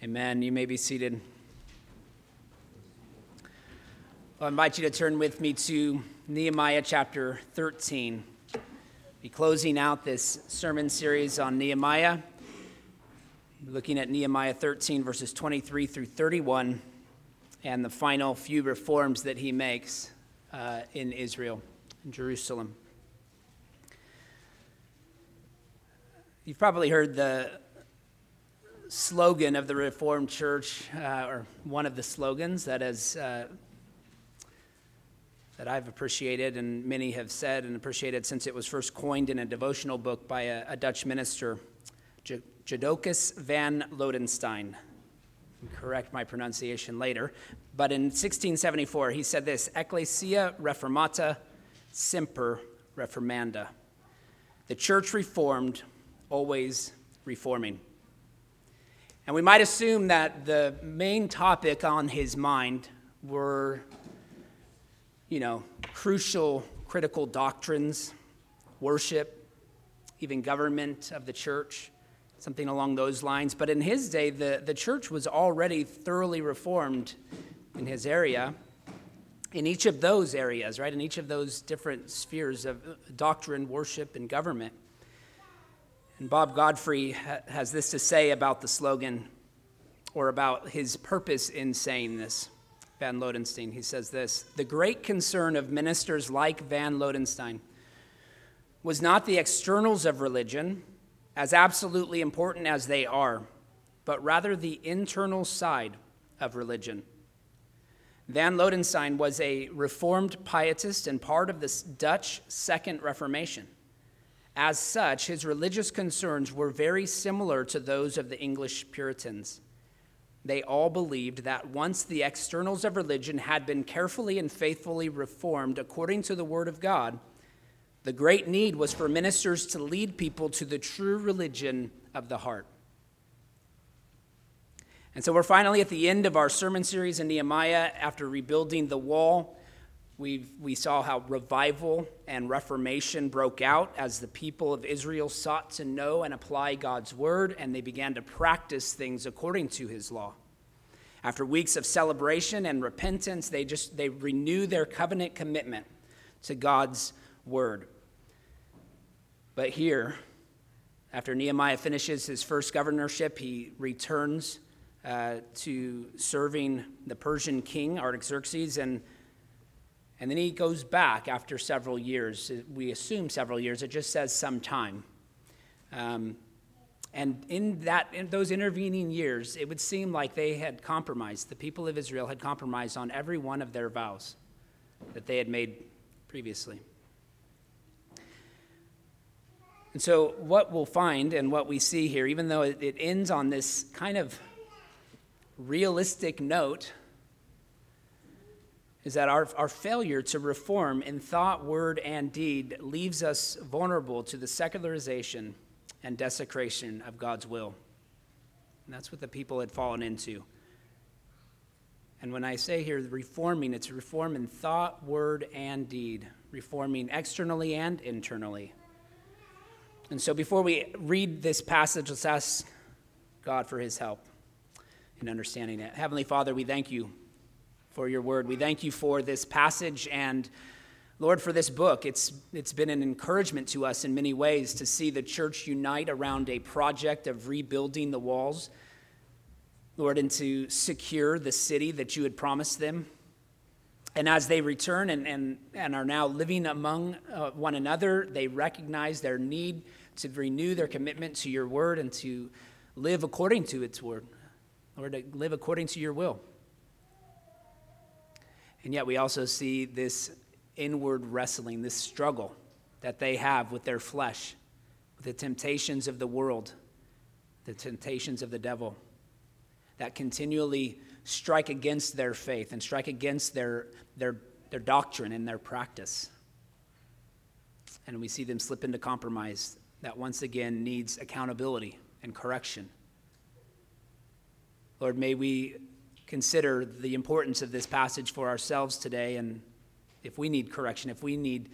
Amen. You may be seated. I'll invite you to turn with me to Nehemiah chapter 13. Be closing out this sermon series on Nehemiah, looking at Nehemiah 13, verses 23 through 31, and the final few reforms that he makes uh, in Israel, in Jerusalem. You've probably heard the slogan of the Reformed Church, uh, or one of the slogans that has uh, that I've appreciated, and many have said and appreciated since it was first coined in a devotional book by a, a Dutch minister, J- van Lodenstein. Correct my pronunciation later, but in 1674 he said this: "Ecclesia reformata semper reformanda." The church reformed, always reforming. And we might assume that the main topic on his mind were, you know, crucial, critical doctrines, worship, even government of the church, something along those lines. But in his day, the, the church was already thoroughly reformed in his area, in each of those areas, right? In each of those different spheres of doctrine, worship, and government. And Bob Godfrey has this to say about the slogan or about his purpose in saying this. Van Lodenstein, he says this The great concern of ministers like Van Lodenstein was not the externals of religion, as absolutely important as they are, but rather the internal side of religion. Van Lodenstein was a Reformed pietist and part of the Dutch Second Reformation. As such, his religious concerns were very similar to those of the English Puritans. They all believed that once the externals of religion had been carefully and faithfully reformed according to the Word of God, the great need was for ministers to lead people to the true religion of the heart. And so we're finally at the end of our sermon series in Nehemiah after rebuilding the wall we we saw how revival and reformation broke out as the people of Israel sought to know and apply God's word, and they began to practice things according to his law. After weeks of celebration and repentance, they just they renew their covenant commitment to God's word. But here, after Nehemiah finishes his first governorship, he returns uh, to serving the Persian king Artaxerxes and and then he goes back after several years. We assume several years, it just says some time. Um, and in, that, in those intervening years, it would seem like they had compromised. The people of Israel had compromised on every one of their vows that they had made previously. And so, what we'll find and what we see here, even though it ends on this kind of realistic note, is that our, our failure to reform in thought, word, and deed leaves us vulnerable to the secularization and desecration of God's will. And that's what the people had fallen into. And when I say here reforming, it's reform in thought, word, and deed, reforming externally and internally. And so before we read this passage, let's ask God for his help in understanding it. Heavenly Father, we thank you for your word. We thank you for this passage and, Lord, for this book. It's, it's been an encouragement to us in many ways to see the church unite around a project of rebuilding the walls, Lord, and to secure the city that you had promised them. And as they return and, and, and are now living among uh, one another, they recognize their need to renew their commitment to your word and to live according to its word, Lord, to live according to your will. And yet we also see this inward wrestling, this struggle that they have with their flesh, with the temptations of the world, the temptations of the devil that continually strike against their faith and strike against their, their, their doctrine and their practice. And we see them slip into compromise that once again needs accountability and correction. Lord, may we consider the importance of this passage for ourselves today. And if we need correction, if we need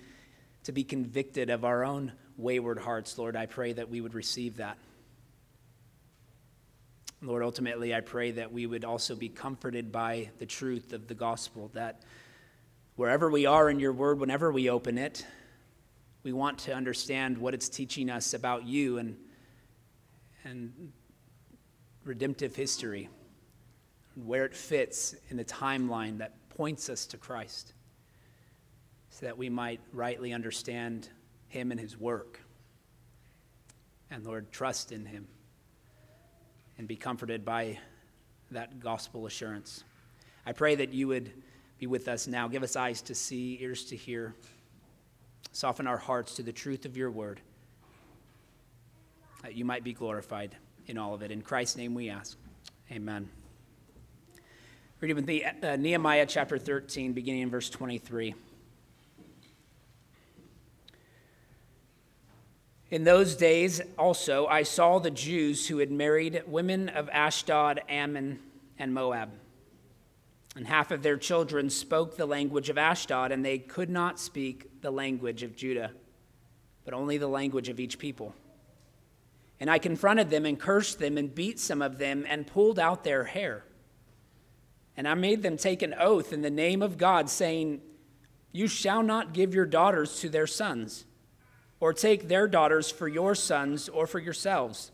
to be convicted of our own wayward hearts, Lord, I pray that we would receive that. Lord, ultimately, I pray that we would also be comforted by the truth of the gospel, that wherever we are in your word, whenever we open it, we want to understand what it's teaching us about you and, and redemptive history, where it fits in the timeline that points us to Christ, so that we might rightly understand him and his work. And Lord, trust in him and be comforted by that gospel assurance. I pray that you would be with us now. Give us eyes to see, ears to hear. Soften our hearts to the truth of your word, that you might be glorified in all of it. In Christ's name we ask. Amen. Reading with me uh, Nehemiah chapter 13, beginning in verse 23. In those days also I saw the Jews who had married women of Ashdod, Ammon, and Moab. And half of their children spoke the language of Ashdod, and they could not speak the language of Judah, but only the language of each people. And I confronted them and cursed them and beat some of them and pulled out their hair. And I made them take an oath in the name of God, saying, You shall not give your daughters to their sons or take their daughters for your sons or for yourselves.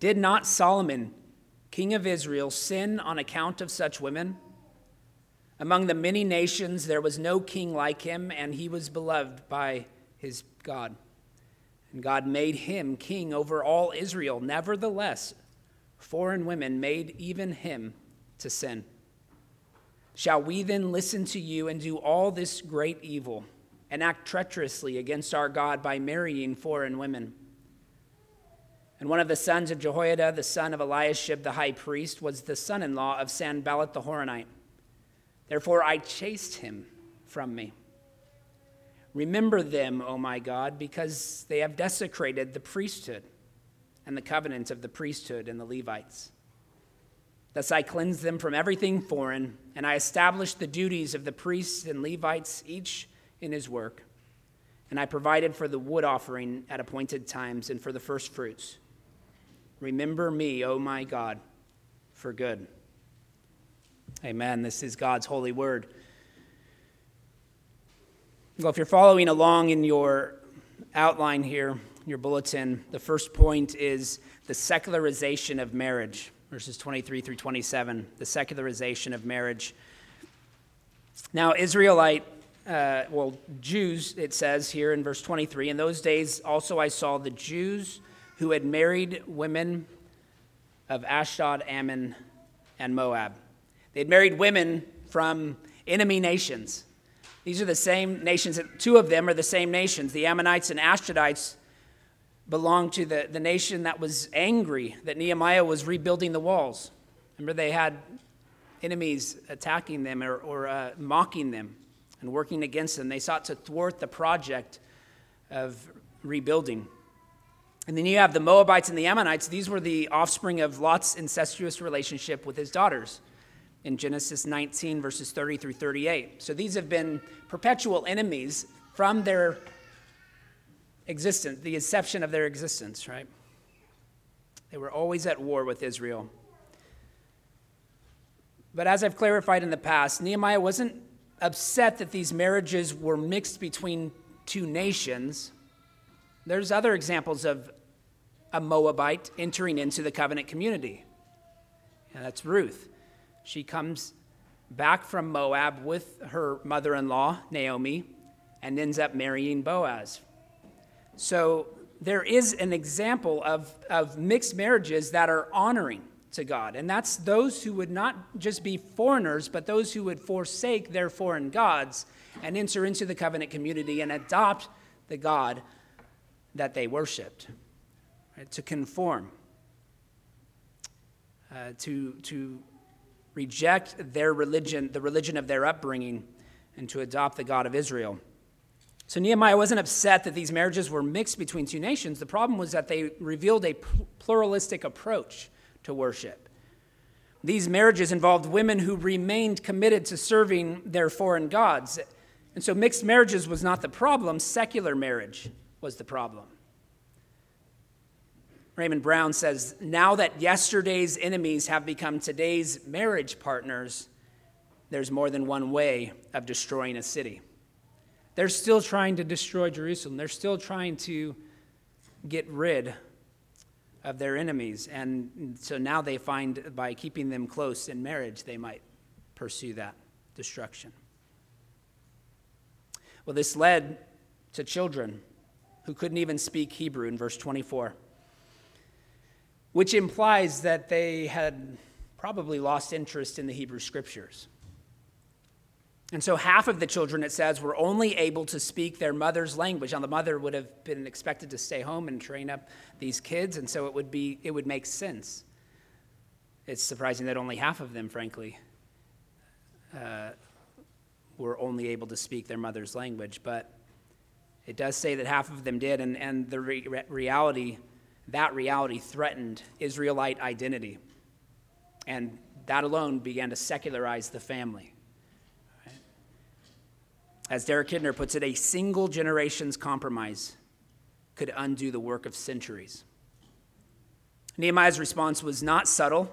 Did not Solomon, king of Israel, sin on account of such women? Among the many nations, there was no king like him, and he was beloved by his God. And God made him king over all Israel. Nevertheless, foreign women made even him to sin. Shall we then listen to you and do all this great evil? and act treacherously against our God by marrying foreign women. And one of the sons of Jehoiada, the son of Eliashib the high priest, was the son in law of Sanballat the Horonite. Therefore I chased him from me. Remember them, O my God, because they have desecrated the priesthood and the covenant of the priesthood and the Levites. Thus I cleansed them from everything foreign, and I established the duties of the priests and Levites, each in his work, and I provided for the wood offering at appointed times and for the first fruits. Remember me, O my God, for good. Amen. This is God's holy word. Well, if you're following along in your outline here, your bulletin, the first point is the secularization of marriage, verses 23 through 27. The secularization of marriage. Now, Israelite uh, well, Jews, it says here in verse 23, in those days also I saw the Jews who had married women of Ashdod, Ammon, and Moab. They had married women from enemy nations. These are the same nations, two of them are the same nations. The Ammonites and Ashdodites belong to the, the nation that was angry that Nehemiah was rebuilding the walls. Remember, they had enemies attacking them or, or uh, mocking them and working against them. They sought to thwart the project of rebuilding. And then you have the Moabites and the Ammonites. These were the offspring of Lot's incestuous relationship with his daughters in Genesis 19, verses 30 through 38. So these have been perpetual enemies from their existence, the inception of their existence, right? They were always at war with Israel. But as I've clarified in the past, Nehemiah wasn't upset that these marriages were mixed between two nations. There's other examples of a Moabite entering into the covenant community. And that's Ruth. She comes back from Moab with her mother in law, Naomi, and ends up marrying Boaz. So there is an example of, of mixed marriages that are honoring to God. And that's those who would not just be foreigners, but those who would forsake their foreign gods and enter into the covenant community and adopt the God that they worshiped, right? to conform, uh, to, to reject their religion, the religion of their upbringing, and to adopt the God of Israel. So Nehemiah wasn't upset that these marriages were mixed between two nations. The problem was that they revealed a pluralistic approach to worship. These marriages involved women who remained committed to serving their foreign gods. And so mixed marriages was not the problem, secular marriage was the problem. Raymond Brown says, Now that yesterday's enemies have become today's marriage partners, there's more than one way of destroying a city. They're still trying to destroy Jerusalem. They're still trying to get rid of their enemies. And so now they find by keeping them close in marriage, they might pursue that destruction. Well, this led to children who couldn't even speak Hebrew in verse 24 which implies that they had probably lost interest in the Hebrew scriptures. And so half of the children, it says, were only able to speak their mother's language. Now, the mother would have been expected to stay home and train up these kids, and so it would, be, it would make sense. It's surprising that only half of them, frankly, uh, were only able to speak their mother's language. But it does say that half of them did, and, and the re- reality that reality threatened Israelite identity. And that alone began to secularize the family. As Derek Kidner puts it, a single generation's compromise could undo the work of centuries. Nehemiah's response was not subtle,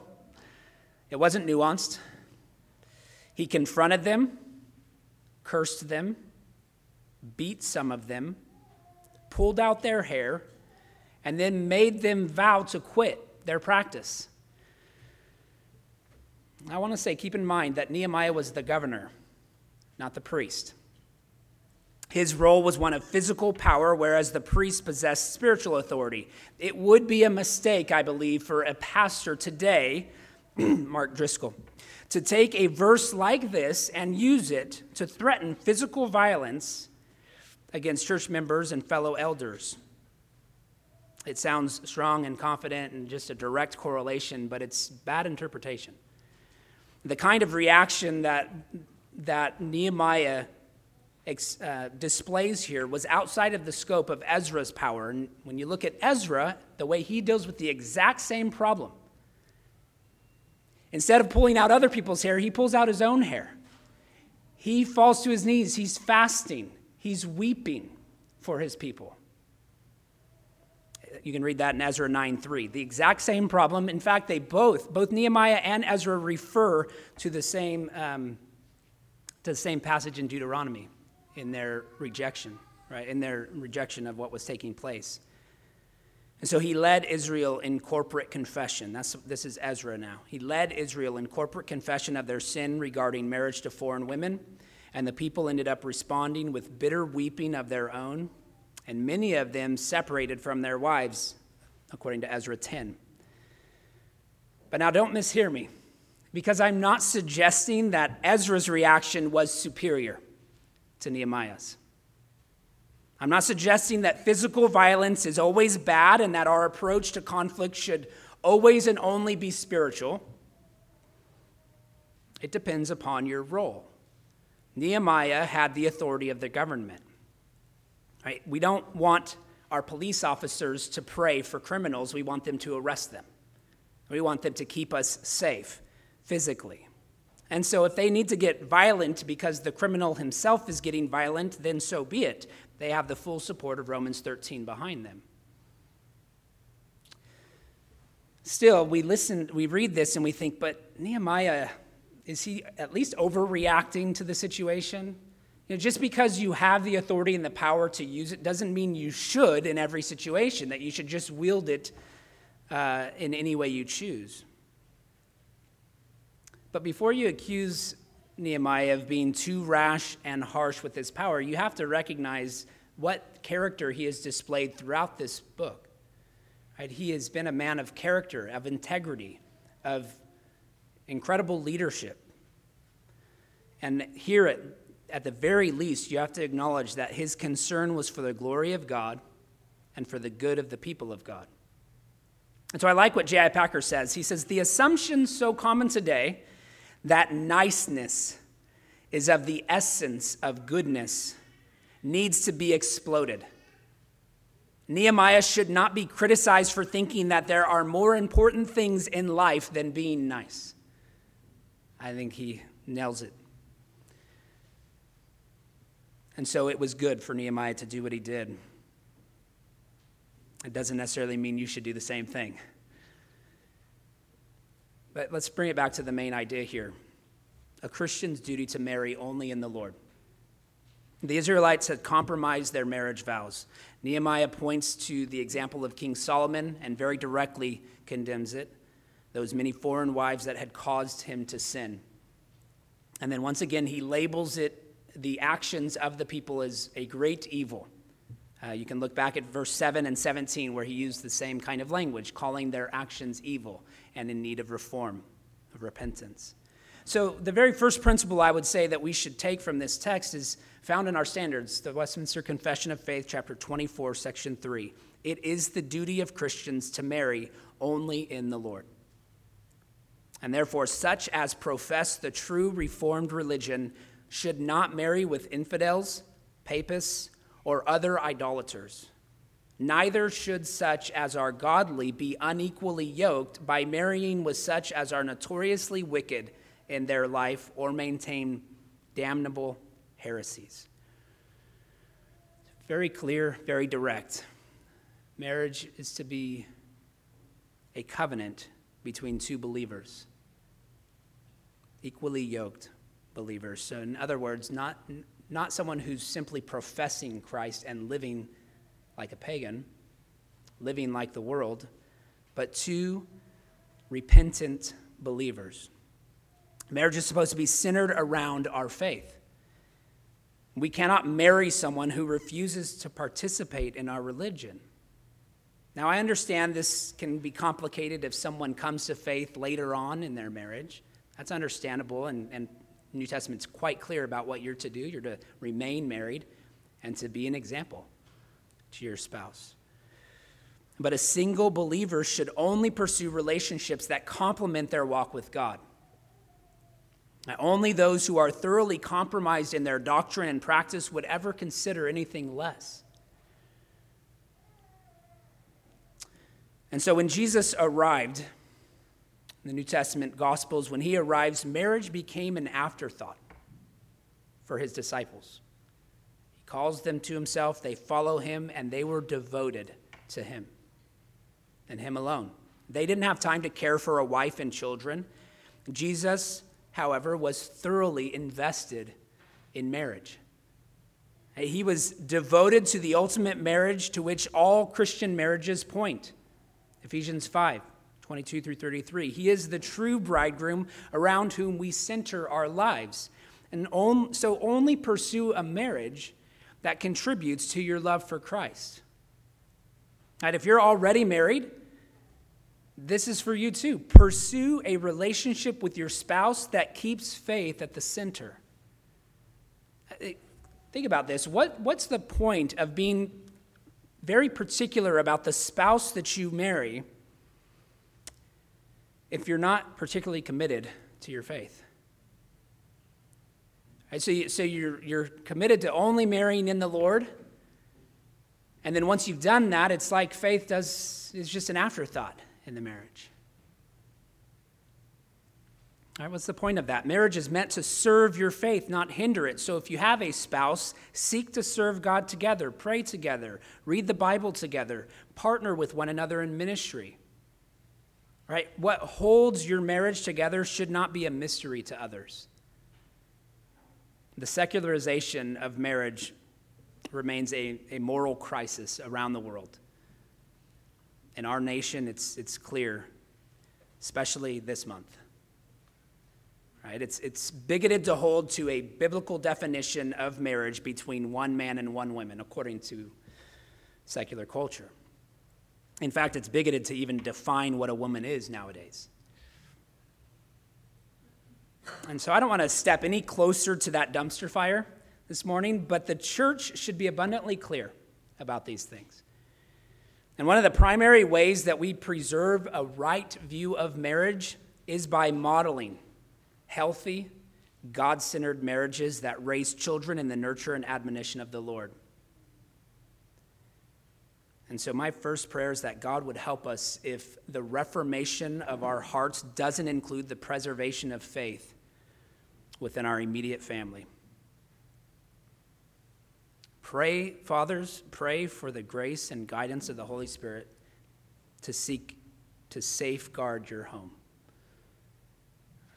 it wasn't nuanced. He confronted them, cursed them, beat some of them, pulled out their hair, and then made them vow to quit their practice. I want to say, keep in mind that Nehemiah was the governor, not the priest. His role was one of physical power, whereas the priest possessed spiritual authority. It would be a mistake, I believe, for a pastor today, Mark Driscoll, to take a verse like this and use it to threaten physical violence against church members and fellow elders. It sounds strong and confident and just a direct correlation, but it's bad interpretation. The kind of reaction that, that Nehemiah uh, displays here was outside of the scope of Ezra's power. And when you look at Ezra, the way he deals with the exact same problem, instead of pulling out other people's hair, he pulls out his own hair. He falls to his knees, he's fasting, he's weeping for his people. You can read that in Ezra 9 3. The exact same problem. In fact, they both, both Nehemiah and Ezra, refer to the same, um, to the same passage in Deuteronomy in their rejection, right? In their rejection of what was taking place. And so he led Israel in corporate confession. That's, this is Ezra now. He led Israel in corporate confession of their sin regarding marriage to foreign women, and the people ended up responding with bitter weeping of their own and many of them separated from their wives, according to Ezra 10. But now don't mishear me, because I'm not suggesting that Ezra's reaction was superior to Nehemiah's. I'm not suggesting that physical violence is always bad and that our approach to conflict should always and only be spiritual. It depends upon your role. Nehemiah had the authority of the government. Right? We don't want our police officers to pray for criminals, we want them to arrest them. We want them to keep us safe physically. And so, if they need to get violent because the criminal himself is getting violent, then so be it. They have the full support of Romans 13 behind them. Still, we listen, we read this and we think, but Nehemiah, is he at least overreacting to the situation? You know, just because you have the authority and the power to use it doesn't mean you should in every situation, that you should just wield it uh, in any way you choose. But before you accuse Nehemiah of being too rash and harsh with his power, you have to recognize what character he has displayed throughout this book. Right? He has been a man of character, of integrity, of incredible leadership. And here at at the very least, you have to acknowledge that his concern was for the glory of God and for the good of the people of God. And so I like what J.I. Packer says. He says, The assumption so common today that niceness is of the essence of goodness needs to be exploded. Nehemiah should not be criticized for thinking that there are more important things in life than being nice. I think he nails it. And so it was good for Nehemiah to do what he did. It doesn't necessarily mean you should do the same thing. But let's bring it back to the main idea here a Christian's duty to marry only in the Lord. The Israelites had compromised their marriage vows. Nehemiah points to the example of King Solomon and very directly condemns it, those many foreign wives that had caused him to sin. And then once again, he labels it, the actions of the people, as a great evil. Uh, you can look back at verse 7 and 17, where he used the same kind of language, calling their actions evil and in need of reform, of repentance. So, the very first principle I would say that we should take from this text is found in our standards, the Westminster Confession of Faith, chapter 24, section 3. It is the duty of Christians to marry only in the Lord. And therefore, such as profess the true Reformed religion should not marry with infidels, papists, or other idolaters. Neither should such as are godly be unequally yoked by marrying with such as are notoriously wicked in their life or maintain damnable heresies. Very clear, very direct. Marriage is to be a covenant between two believers, equally yoked believers. So, in other words, not, not someone who's simply professing Christ and living like a pagan, living like the world, but two repentant believers. Marriage is supposed to be centered around our faith. We cannot marry someone who refuses to participate in our religion. Now, I understand this can be complicated if someone comes to faith later on in their marriage. That's understandable, and, and New Testament's quite clear about what you're to do. You're to remain married and to be an example to your spouse. But a single believer should only pursue relationships that complement their walk with God. Only those who are thoroughly compromised in their doctrine and practice would ever consider anything less. And so when Jesus arrived, in the New Testament Gospels, when he arrives, marriage became an afterthought for his disciples. Calls them to himself, they follow him, and they were devoted to him and him alone. They didn't have time to care for a wife and children. Jesus however, was thoroughly invested in marriage. He was devoted to the ultimate marriage to which all Christian marriages point. Ephesians 5 22 through 33. He is the true bridegroom around whom we center our lives. And so only pursue a marriage that contributes to your love for Christ. And if you're already married, this is for you too. Pursue a relationship with your spouse that keeps faith at the center. Uh, think about this. What, what's the point of being very particular about the spouse that you marry if you're not particularly committed to your faith? Right, so you, so you're, you're committed to only marrying in the Lord. And then once you've done that, it's like faith does is just an afterthought in the marriage. All right, what's the point of that? Marriage is meant to serve your faith, not hinder it. So if you have a spouse, seek to serve God together, pray together, read the Bible together, partner with one another in ministry. Right? What holds your marriage together should not be a mystery to others. The secularization of marriage remains a, a moral crisis around the world in our nation, it's, it's clear, especially this month. Right? It's, it's bigoted to hold to a biblical definition of marriage between one man and one woman, according to secular culture. In fact, it's bigoted to even define what a woman is nowadays. And so I don't want to step any closer to that dumpster fire this morning, but the church should be abundantly clear about these things. And one of the primary ways that we preserve a right view of marriage is by modeling healthy, God centered marriages that raise children in the nurture and admonition of the Lord. And so, my first prayer is that God would help us if the reformation of our hearts doesn't include the preservation of faith within our immediate family. Pray, fathers, pray for the grace and guidance of the Holy Spirit to seek to safeguard your home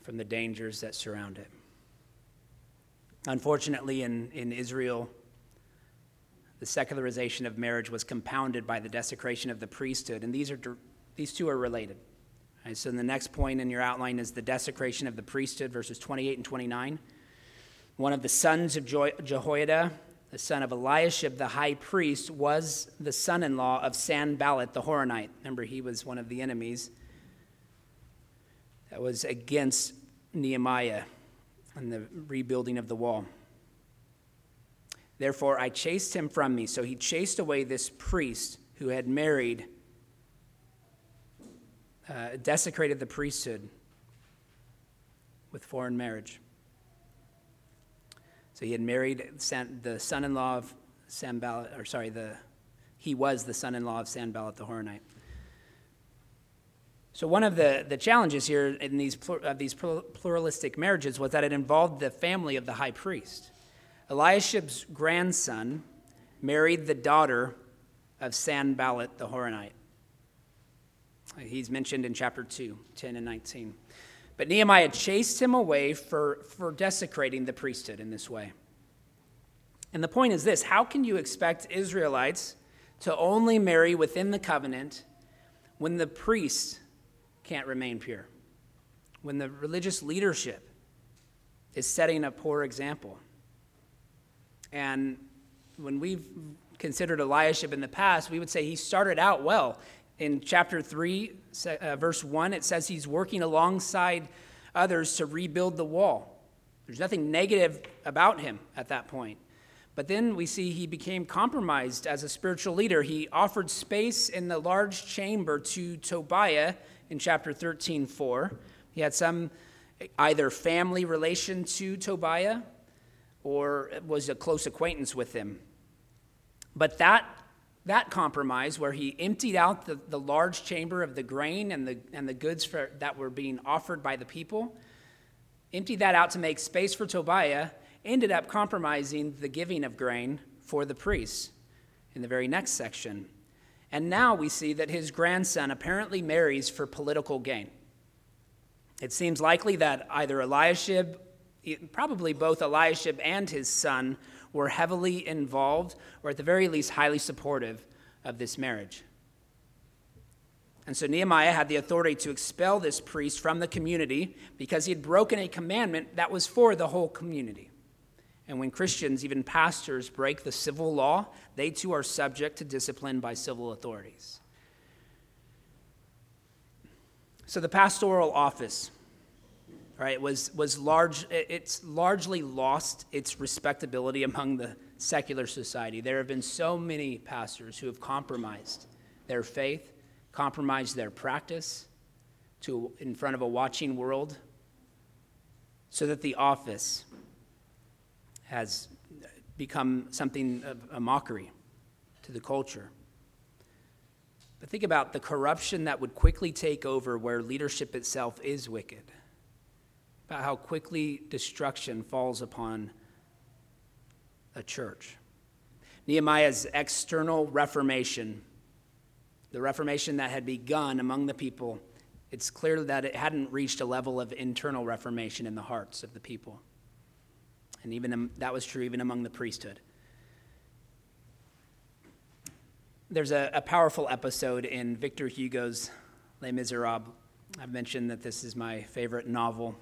from the dangers that surround it. Unfortunately, in, in Israel, the secularization of marriage was compounded by the desecration of the priesthood, and these, are, these two are related. So, the next point in your outline is the desecration of the priesthood, verses 28 and 29. One of the sons of Jehoiada, the son of Eliashib, the high priest, was the son in law of Sanballat the Horonite. Remember, he was one of the enemies that was against Nehemiah and the rebuilding of the wall. Therefore, I chased him from me. So he chased away this priest who had married, uh, desecrated the priesthood with foreign marriage. So he had married the son in law of Sanballat, or sorry, the, he was the son in law of Sanballat the Horonite. So, one of the, the challenges here in these, these pluralistic marriages was that it involved the family of the high priest. Eliashib's grandson married the daughter of Sanballat the Horonite. He's mentioned in chapter 2, 10 and 19. But Nehemiah chased him away for, for desecrating the priesthood in this way. And the point is this how can you expect Israelites to only marry within the covenant when the priests can't remain pure. When the religious leadership is setting a poor example. And when we've considered Eliashib in the past, we would say he started out well. In chapter 3, uh, verse 1, it says he's working alongside others to rebuild the wall. There's nothing negative about him at that point. But then we see he became compromised as a spiritual leader. He offered space in the large chamber to Tobiah in chapter 13, 4. He had some either family relation to Tobiah or was a close acquaintance with him. But that, that compromise, where he emptied out the, the large chamber of the grain and the, and the goods for, that were being offered by the people, emptied that out to make space for Tobiah, ended up compromising the giving of grain for the priests in the very next section. And now we see that his grandson apparently marries for political gain. It seems likely that either Eliashib, probably both Eliashib and his son, were heavily involved, or at the very least, highly supportive of this marriage. And so Nehemiah had the authority to expel this priest from the community because he had broken a commandment that was for the whole community. And when Christians, even pastors, break the civil law, they too are subject to discipline by civil authorities. So the pastoral office, right, was, was large, it's largely lost its respectability among the secular society. There have been so many pastors who have compromised their faith, compromised their practice to, in front of a watching world, so that the office has become something of a mockery to the culture. But think about the corruption that would quickly take over where leadership itself is wicked. About how quickly destruction falls upon a church. Nehemiah's external reformation, the reformation that had begun among the people, it's clear that it hadn't reached a level of internal reformation in the hearts of the people. And even um, that was true even among the priesthood. There's a, a powerful episode in Victor Hugo's Les Miserables. I've mentioned that this is my favorite novel.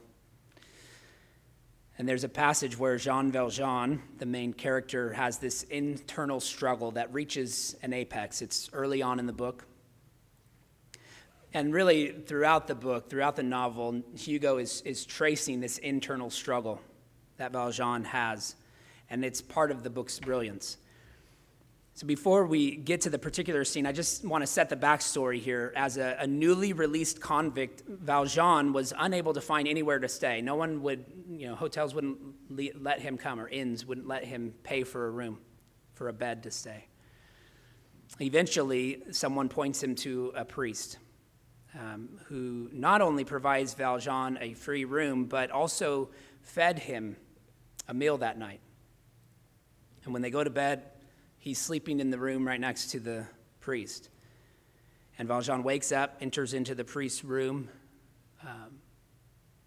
And there's a passage where Jean Valjean, the main character, has this internal struggle that reaches an apex. It's early on in the book. And really, throughout the book, throughout the novel, Hugo is, is tracing this internal struggle that Valjean has, and it's part of the book's brilliance. So, before we get to the particular scene, I just want to set the backstory here. As a, a, newly released convict, Valjean was unable to find anywhere to stay. No one would, you know, hotels wouldn't let him come, or inns wouldn't let him pay for a room, for a bed to stay. Eventually, someone points him to a priest um, who not only provides Valjean a free room, but also fed him a meal that night. And when they go to bed, he's sleeping in the room right next to the priest. And Valjean wakes up, enters into the priest's room, um,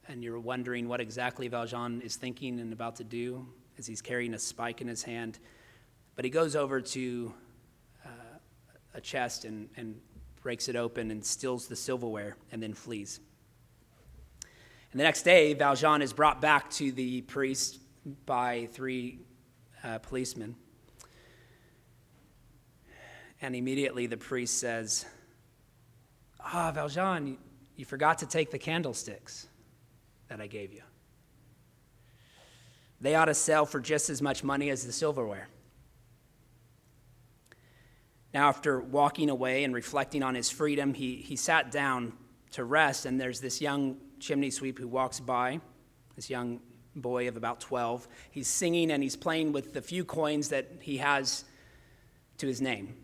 and you're wondering what exactly Valjean is thinking and about to do as he's carrying a spike in his hand. But he goes over to uh, a chest and, and breaks it open and steals the silverware and then flees. And the next day, Valjean is brought back to the priest by three uh, policemen. And immediately the priest says, Ah, Valjean, you, you forgot to take the candlesticks that I gave you. They ought to sell for just as much money as the silverware. Now, after walking away and reflecting on his freedom, he, he sat down to rest, and there's this young chimney sweep who walks by, this young boy of about 12. He's singing and he's playing with the few coins that he has to his name.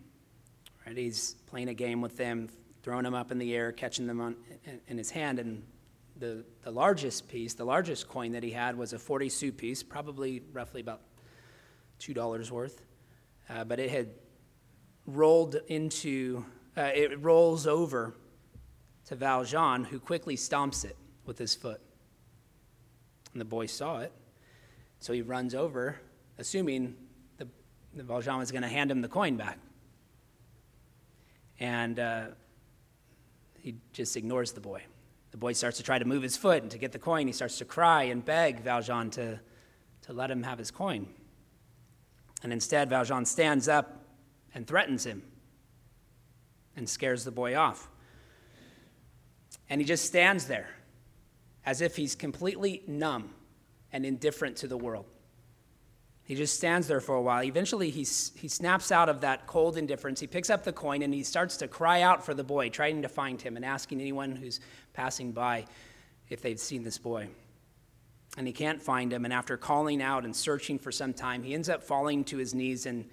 Right? He's playing a game with them, throwing them up in the air, catching them on, in, in his hand, and the, the largest piece, the largest coin that he had was a 40 sou piece, probably roughly about $2 worth. Uh, but it had rolled into, uh, it rolls over to Valjean, who quickly stomps it with his foot. And the boy saw it, so he runs over, assuming the, Valjean was going to hand him the coin back. And uh, he just ignores the boy. The boy starts to try to move his foot and to get the coin. He starts to cry and beg Valjean to, to let him have his coin. And instead, Valjean stands up and threatens him and scares the boy off. And he just stands there as if he's completely numb and indifferent to the world. He just stands there for a while. Eventually, he, he snaps out of that cold indifference. He picks up the coin and he starts to cry out for the boy, trying to find him and asking anyone who's passing by if they've seen this boy. And he can't find him. And after calling out and searching for some time, he ends up falling to his knees and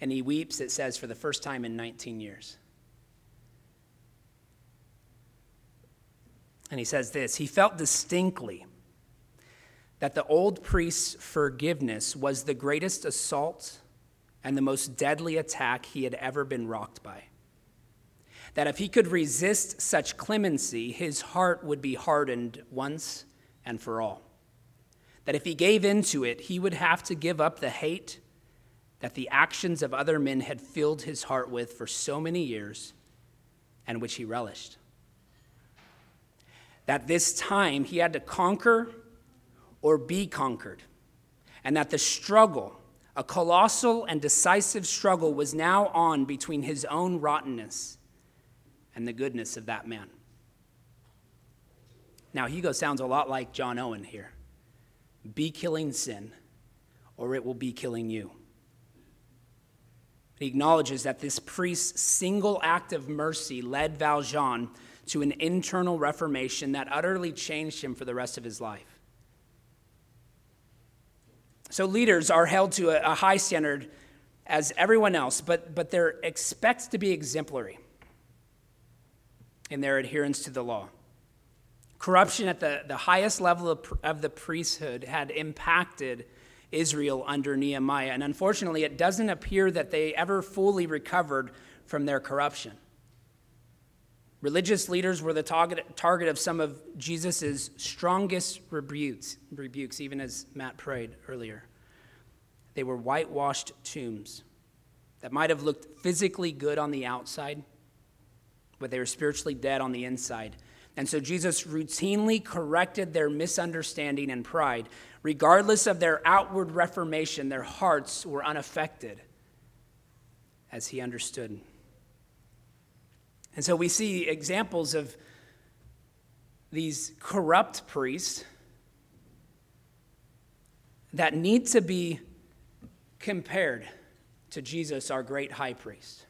and he weeps, it says, for the first time in 19 years. And he says this He felt distinctly that the old priest's forgiveness was the greatest assault and the most deadly attack he had ever been rocked by. That if he could resist such clemency, his heart would be hardened once and for all. That if he gave in to it, he would have to give up the hate that the actions of other men had filled his heart with for so many years and which he relished. That this time he had to conquer or be conquered, and that the struggle, a colossal and decisive struggle, was now on between his own rottenness and the goodness of that man. Now, Hugo sounds a lot like John Owen here. Be killing sin, or it will be killing you. He acknowledges that this priest's single act of mercy led Valjean to an internal reformation that utterly changed him for the rest of his life. So, leaders are held to a, high standard as everyone else, but, but they're expected to be exemplary in their adherence to the law. Corruption at the, the highest level of, of the priesthood had impacted Israel under Nehemiah. And unfortunately, it doesn't appear that they ever fully recovered from their corruption. Religious leaders were the target, target of some of Jesus' strongest rebukes, rebukes, even as Matt prayed earlier. They were whitewashed tombs that might have looked physically good on the outside, but they were spiritually dead on the inside. And so Jesus routinely corrected their misunderstanding and pride, Regardless of their outward reformation, their hearts were unaffected as he understood. And so we see examples of these corrupt priests that need to be compared to Jesus, our great high priest.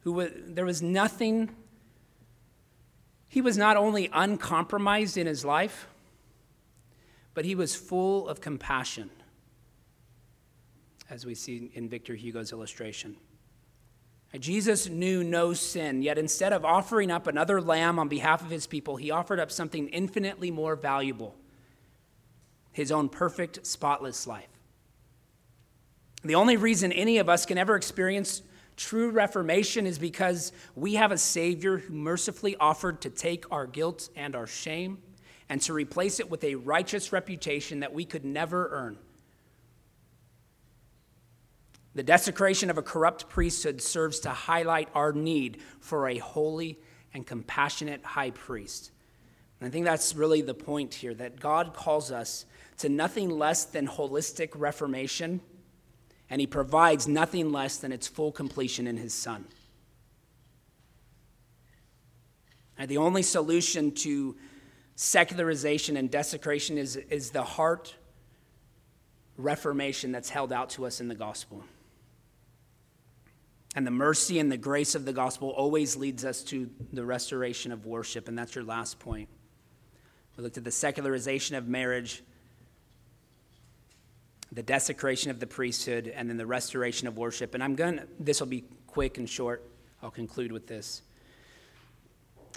Who was, there was nothing he was not only uncompromised in his life, but he was full of compassion, as we see in Victor Hugo's illustration. Jesus knew no sin, yet instead of offering up another lamb on behalf of his people, he offered up something infinitely more valuable his own perfect, spotless life. The only reason any of us can ever experience true reformation is because we have a Savior who mercifully offered to take our guilt and our shame and to replace it with a righteous reputation that we could never earn. The desecration of a corrupt priesthood serves to highlight our need for a holy and compassionate high priest. And I think that's really the point here that God calls us to nothing less than holistic reformation, and He provides nothing less than its full completion in His Son. And the only solution to secularization and desecration is, is the heart reformation that's held out to us in the gospel. And the mercy and the grace of the gospel always leads us to the restoration of worship. And that's your last point. We looked at the secularization of marriage, the desecration of the priesthood, and then the restoration of worship. And I'm going to, this will be quick and short. I'll conclude with this.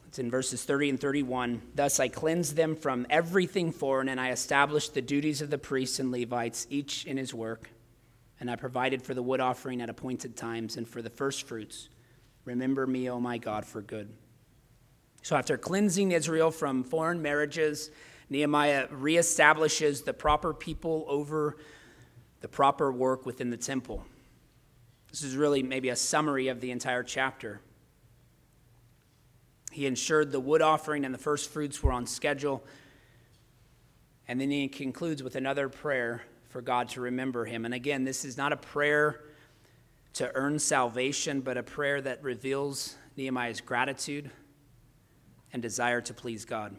It's in verses 30 and 31. Thus I cleanse them from everything foreign, and I established the duties of the priests and Levites, each in his work and I provided for the wood offering at appointed times and for the first fruits. Remember me, O my God, for good. So, after cleansing Israel from foreign marriages, Nehemiah reestablishes the proper people over the proper work within the temple. This is really maybe a summary of the entire chapter. He ensured the wood offering and the first fruits were on schedule. And then he concludes with another prayer for God to remember him. And again, this is not a prayer to earn salvation, but a prayer that reveals Nehemiah's gratitude and desire to please God.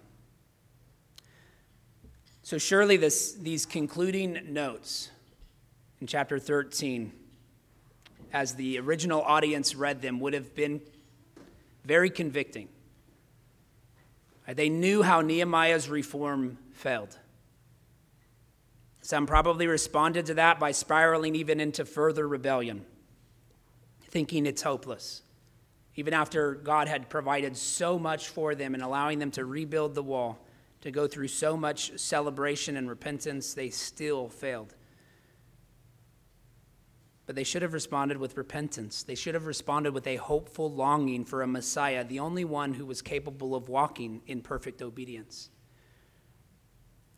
So, surely, this, these concluding notes in chapter 13, as the original audience read them, would have been very convicting. They knew how Nehemiah's reform failed. Some probably responded to that by spiraling even into further rebellion, thinking it's hopeless. Even after God had provided so much for them and allowing them to rebuild the wall, to go through so much celebration and repentance, they still failed. But they should have responded with repentance. They should have responded with a hopeful longing for a Messiah, the only one who was capable of walking in perfect obedience.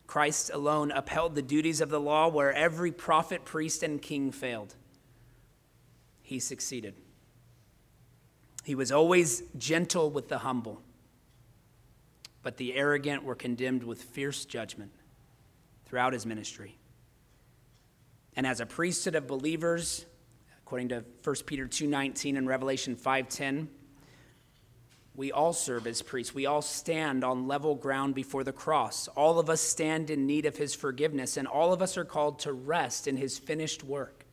Christ alone upheld the duties of the law where every prophet, priest, and king failed. He succeeded. He was always gentle with the humble, but the arrogant were condemned with fierce judgment throughout his ministry. And as a priesthood of believers, according to 1 Peter 2:19 and Revelation 5:10, we all serve as priests. We all stand on level ground before the cross. All of us stand in need of his forgiveness, and all of us are called to rest in his finished work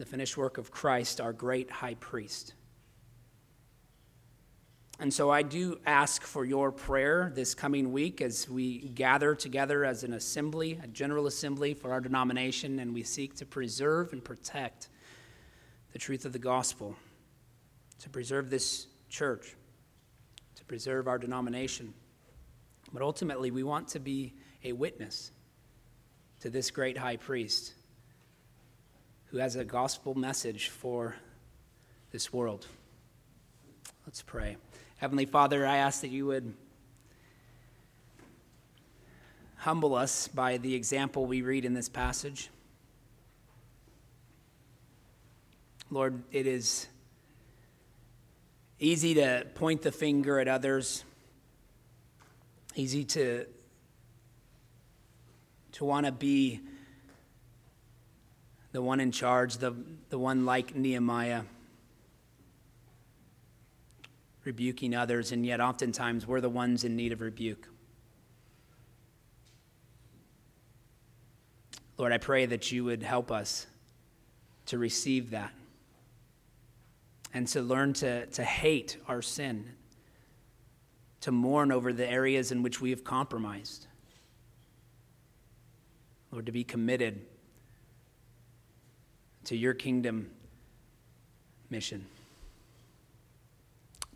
the finished work of Christ, our great high priest. And so I do ask for your prayer this coming week as we gather together as an assembly, a general assembly for our denomination, and we seek to preserve and protect the truth of the gospel, to preserve this church, to preserve our denomination. But ultimately, we want to be a witness to this great high priest who has a gospel message for this world. Let's pray. Heavenly Father, I ask that you would humble us by the example we read in this passage. Lord, it is Easy to point the finger at others. Easy to, to want to be the one in charge, the, the one like Nehemiah, rebuking others, and yet oftentimes we're the ones in need of rebuke. Lord, I pray that you would help us to receive that and to learn to, to hate our sin, to mourn over the areas in which we have compromised. Lord, to be committed to your kingdom mission.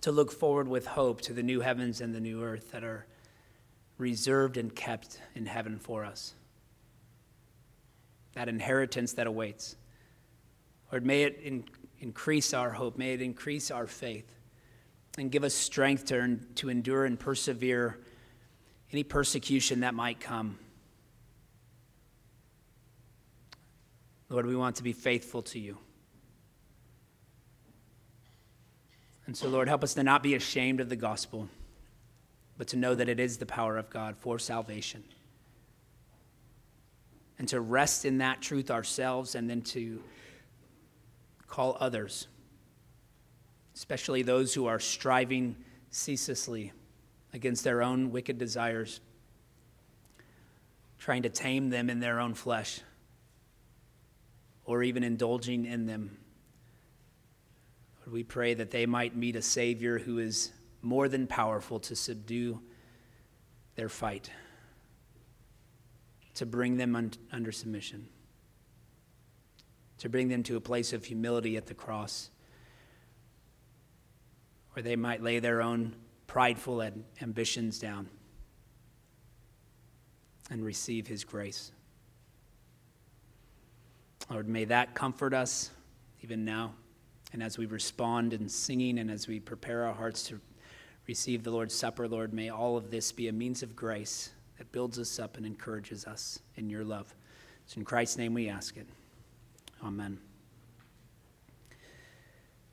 To look forward with hope to the new heavens and the new earth that are reserved and kept in heaven for us. that inheritance that awaits. Lord, may it in, increase our hope, may it increase our faith, and give us strength to, to endure and persevere any persecution that might come. Lord, we want to be faithful to you. And so, Lord, help us to not be ashamed of the gospel, but to know that it is the power of God for salvation. And to rest in that truth ourselves and then to call others, especially those who are striving ceaselessly against their own wicked desires, trying to tame them in their own flesh, or even indulging in them. We pray that they might meet a Savior who is more than powerful to subdue their fight, to bring them un- under submission, to bring them to a place of humility at the cross, where they might lay their own prideful ambitions down and receive His grace. Lord, may that comfort us even now. And as we respond in singing and as we prepare our hearts to receive the Lord's Supper, Lord, may all of this be a means of grace that builds us up and encourages us in your love. It's in Christ's name we ask it. Amen.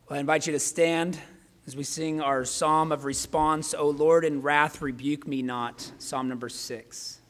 Well, I invite you to stand as we sing our psalm of response, O Lord, in wrath rebuke me not, Psalm number six.